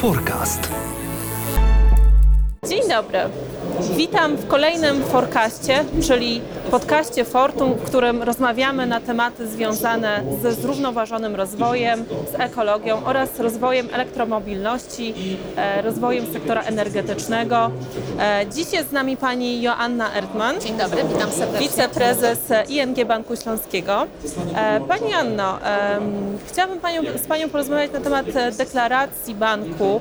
Forecast. Dzień dobry. Witam w kolejnym forecaście, czyli podcaście Fortum, w którym rozmawiamy na tematy związane ze zrównoważonym rozwojem, z ekologią oraz rozwojem elektromobilności, e, rozwojem sektora energetycznego. E, Dziś jest z nami pani Joanna Erdmann. Dzień dobry, witam serdecznie. Wiceprezes ING Banku Śląskiego. E, Pani Anno, chciałabym panią, z Panią porozmawiać na temat deklaracji banku.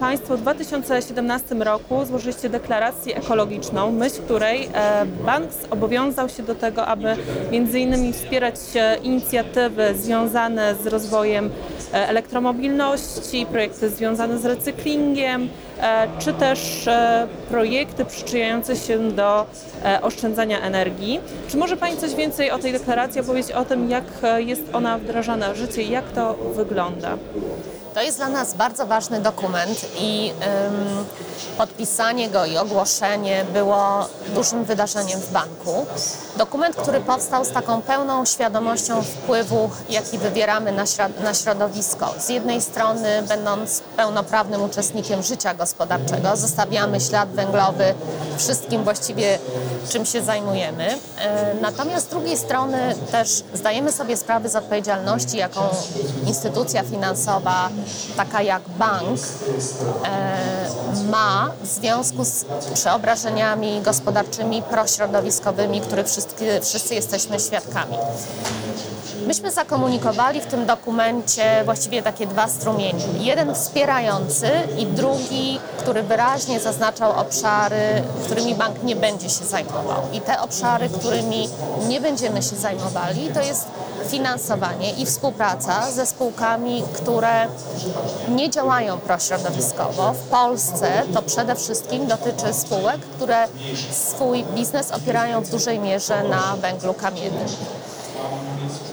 Państwo w 2017 roku złożyliście deklarację ekologiczną, myśl której e, bank zobowiązał się do tego, aby między innymi wspierać inicjatywy związane z rozwojem e, elektromobilności, projekty związane z recyklingiem, e, czy też projekty przyczyniające się do oszczędzania energii. Czy może Pani coś więcej o tej deklaracji opowiedzieć o tym, jak jest ona wdrażana w życie i jak to wygląda? To jest dla nas bardzo ważny dokument i podpisanie go i ogłoszenie było dużym wydarzeniem w banku. Dokument, który powstał z taką pełną świadomością wpływu, jaki wywieramy na, na środowisko. Z jednej strony, będąc pełnoprawnym uczestnikiem życia gospodarczego, zostawiamy ślad węglowy wszystkim właściwie, czym się zajmujemy. E, Natomiast z drugiej strony też zdajemy sobie sprawę z odpowiedzialności, jaką instytucja finansowa, taka jak bank, e, ma w związku z przeobrażeniami gospodarczymi, prośrodowiskowymi, których wszyscy, wszyscy jesteśmy świadkami. Myśmy zakomunikowali w tym dokumencie właściwie takie dwa strumienie. Jeden wspierający i drugi, który wyraźnie zaznaczał obszary, którymi bank nie będzie się zajmował. I te obszary, którymi nie będziemy się zajmowali, to jest finansowanie i współpraca ze spółkami, które nie działają prośrodowiskowo. W Polsce to przede wszystkim dotyczy spółek, które swój biznes opierają w dużej mierze na węglu kamiennym.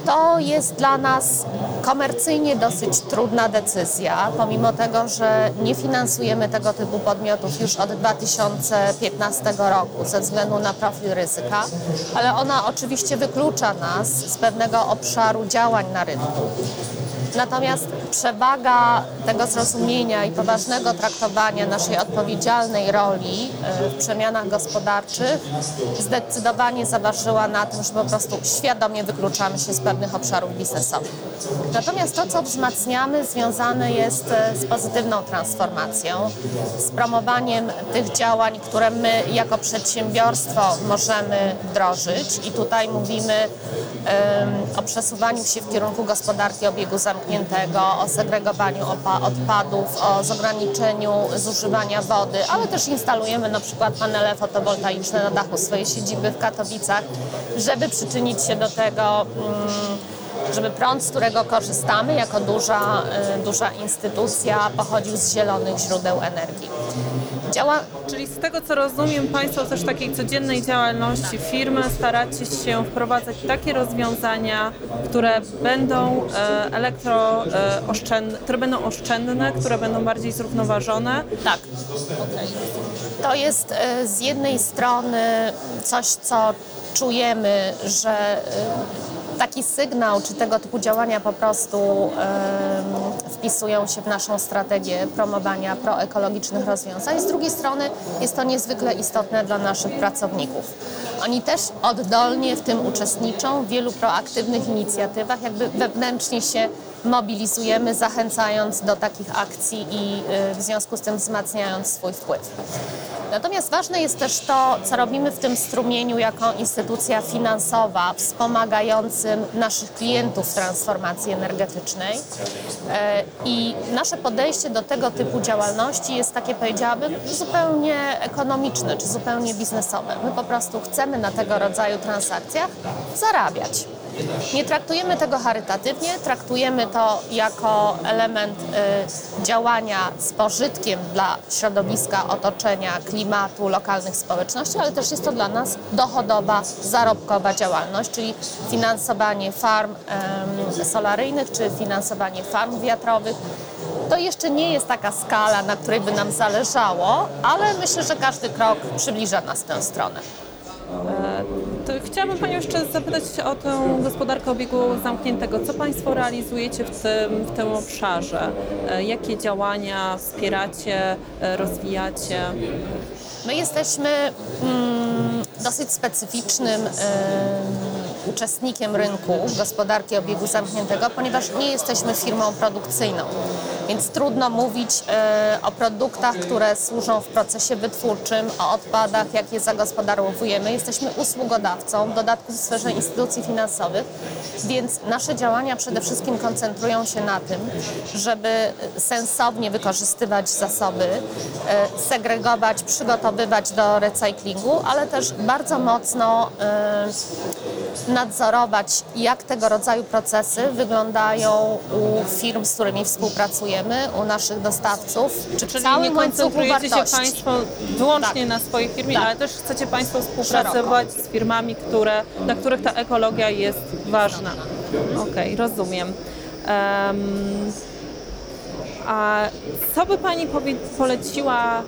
To jest dla nas komercyjnie dosyć trudna decyzja, pomimo tego, że nie finansujemy tego typu podmiotów już od 2015 roku ze względu na profil ryzyka, ale ona oczywiście wyklucza nas z pewnego obszaru działań na rynku. Natomiast przewaga tego zrozumienia i poważnego traktowania naszej odpowiedzialnej roli e, w przemianach gospodarczych zdecydowanie zaważyła na tym, że po prostu świadomie wykluczamy się z pewnych obszarów biznesowych. Natomiast to, co wzmacniamy, związane jest e, z pozytywną transformacją, z promowaniem tych działań, które my jako przedsiębiorstwo możemy wdrożyć. I tutaj mówimy em, o przesuwaniu się w kierunku gospodarki obiegu zamkniętego, o segregowaniu odpadów, o ograniczeniu zużywania wody, ale też instalujemy na przykład panele fotowoltaiczne na dachu swojej siedziby w Katowicach, żeby przyczynić się do tego, mm, żeby prąd, z którego korzystamy jako duża, y, duża instytucja, pochodził z zielonych źródeł energii. Działa, Czyli z tego co rozumiem, Państwo też w takiej codziennej działalności firmy staracie się wprowadzać takie rozwiązania, które będą e, elektrooszczędne, które będą oszczędne, które będą bardziej zrównoważone. Tak. To jest e, z jednej strony coś, co czujemy, że e, taki sygnał czy tego typu działania po prostu em, wpisują się w naszą strategię promowania proekologicznych rozwiązań. Z drugiej strony jest to niezwykle istotne dla naszych pracowników. Oni też oddolnie w tym uczestniczą, w wielu proaktywnych inicjatywach, jakby wewnętrznie się mobilizujemy, zachęcając do takich akcji i y, w związku z tym wzmacniając swój wpływ. Natomiast ważne jest też to, co robimy w tym strumieniu jako instytucja finansowa wspomagającym naszych klientów w transformacji energetycznej. E, I nasze podejście do tego typu działalności jest takie, powiedziałabym, zupełnie ekonomiczne czy zupełnie biznesowe. My po prostu chcemy na tego rodzaju transakcjach zarabiać. Nie traktujemy tego charytatywnie, traktujemy to jako element y, działania z pożytkiem dla środowiska, otoczenia, klimatu, lokalnych społeczności, ale też jest to dla nas dochodowa, zarobkowa działalność, czyli finansowanie farm em, solaryjnych czy finansowanie farm wiatrowych. To jeszcze nie jest taka skala, na której by nam zależało, ale myślę, że każdy krok przybliża nas w tę stronę. Chciałabym Panią jeszcze zapytać o tę gospodarkę obiegu zamkniętego. Co Państwo realizujecie w tym, w tym obszarze? E, Jakie działania wspieracie, e, rozwijacie? My jesteśmy mm, dosyć specyficznym em, uczestnikiem rynku gospodarki obiegu zamkniętego, ponieważ nie jesteśmy firmą produkcyjną. Więc trudno mówić e, o produktach, które służą w procesie wytwórczym, o odpadach, jak je zagospodarowujemy. Jesteśmy usługodawcą, w dodatku w sferze instytucji finansowych, więc nasze działania przede wszystkim koncentrują się na tym, żeby sensownie wykorzystywać zasoby, e, segregować, przygotowywać do recyklingu, ale też bardzo mocno e, nadzorować, jak tego rodzaju procesy wyglądają u firm, z którymi współpracujemy, u naszych dostawców, czy Czyli nie koncentrujecie się. Państwo wyłącznie Tak. na swojej firmie, Tak. ale też chcecie Państwo współpracować z firmami, które, dla których ta ekologia jest ważna. Okej, rozumiem. Em, a co by Pani poleciła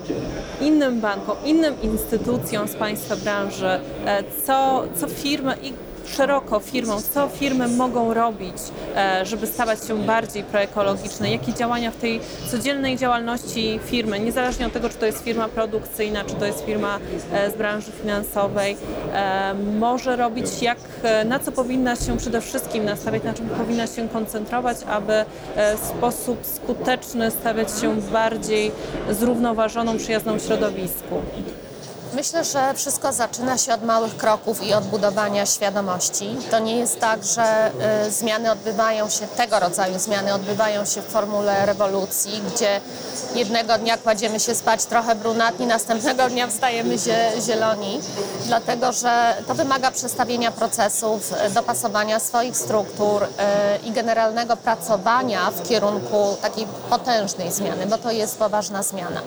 innym bankom, innym instytucjom z Państwa branży? E, Co, co firmy i szeroko firmom, co firmy mogą robić, e, żeby stawać się bardziej proekologiczne? Jakie działania w tej codziennej działalności firmy, niezależnie od tego, czy to jest firma produkcyjna, czy to jest firma e, z branży finansowej, e, może robić, jak, na co powinna się przede wszystkim nastawiać, na czym powinna się koncentrować, aby w sposób skuteczny stawiać się bardziej zrównoważoną, przyjazną środowisku. Myślę, że wszystko zaczyna się od małych kroków i od budowania świadomości. To nie jest tak, że y, zmiany odbywają się, tego rodzaju zmiany odbywają się w formule rewolucji, gdzie jednego dnia kładziemy się spać trochę brunatni, następnego dnia wstajemy zie, zieloni, dlatego że to wymaga przestawienia procesów, y, dopasowania swoich struktur y, i generalnego pracowania w kierunku takiej potężnej zmiany, bo to jest poważna zmiana.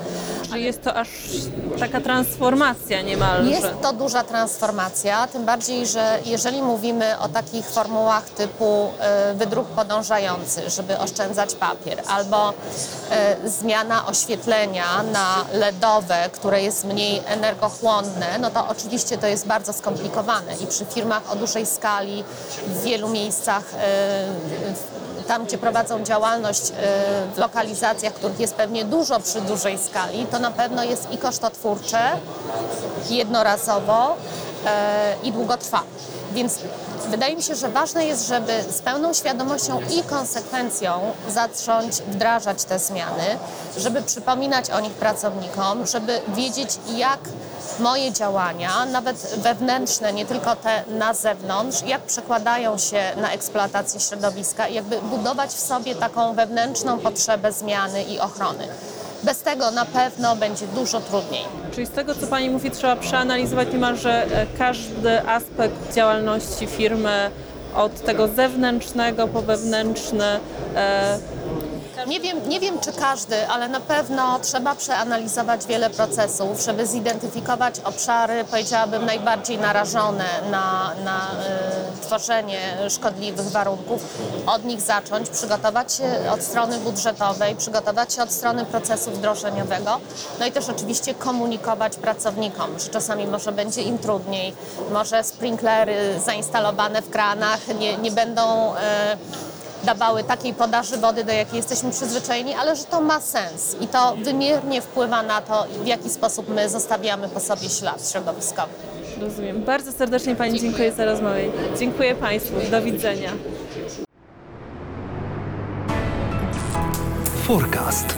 Czyli jest to aż taka transformacja niemalże. Jest to duża transformacja, tym bardziej, że jeżeli mówimy o takich formułach typu y, wydruk podążający, żeby oszczędzać papier, albo y, zmiana oświetlenia na LEDowe, które jest mniej energochłonne, no to oczywiście to jest bardzo skomplikowane i przy firmach o dużej skali w wielu miejscach y, tam, gdzie prowadzą działalność y, w lokalizacjach, których jest pewnie dużo przy dużej skali, to na pewno jest i kosztotwórcze, jednorazowo i długotrwałe. Więc wydaje mi się, że ważne jest, żeby z pełną świadomością i konsekwencją zacząć wdrażać te zmiany, żeby przypominać o nich pracownikom, żeby wiedzieć, jak moje działania, nawet wewnętrzne, nie tylko te na zewnątrz, jak przekładają się na eksploatację środowiska i jakby budować w sobie taką wewnętrzną potrzebę zmiany i ochrony. Bez tego na pewno będzie dużo trudniej. Czyli z tego, co Pani mówi, trzeba przeanalizować niemalże e, każdy aspekt działalności firmy, od tego zewnętrznego po wewnętrzny. e, Nie wiem, nie wiem, czy każdy, ale na pewno trzeba przeanalizować wiele procesów, żeby zidentyfikować obszary, powiedziałabym, najbardziej narażone na, na y, tworzenie szkodliwych warunków, od nich zacząć, przygotować się od strony budżetowej, przygotować się od strony procesu wdrożeniowego, no i też oczywiście komunikować pracownikom, że czasami może będzie im trudniej, może sprinklery zainstalowane w kranach nie, nie będą... Y, dawały takiej podaży wody, do jakiej jesteśmy przyzwyczajeni, ale że to ma sens i to wymiernie wpływa na to, w jaki sposób my zostawiamy po sobie ślad środowiskowy. Rozumiem. Bardzo serdecznie Pani dziękuję za rozmowę. Dziękuję Państwu. Do widzenia. Forecast.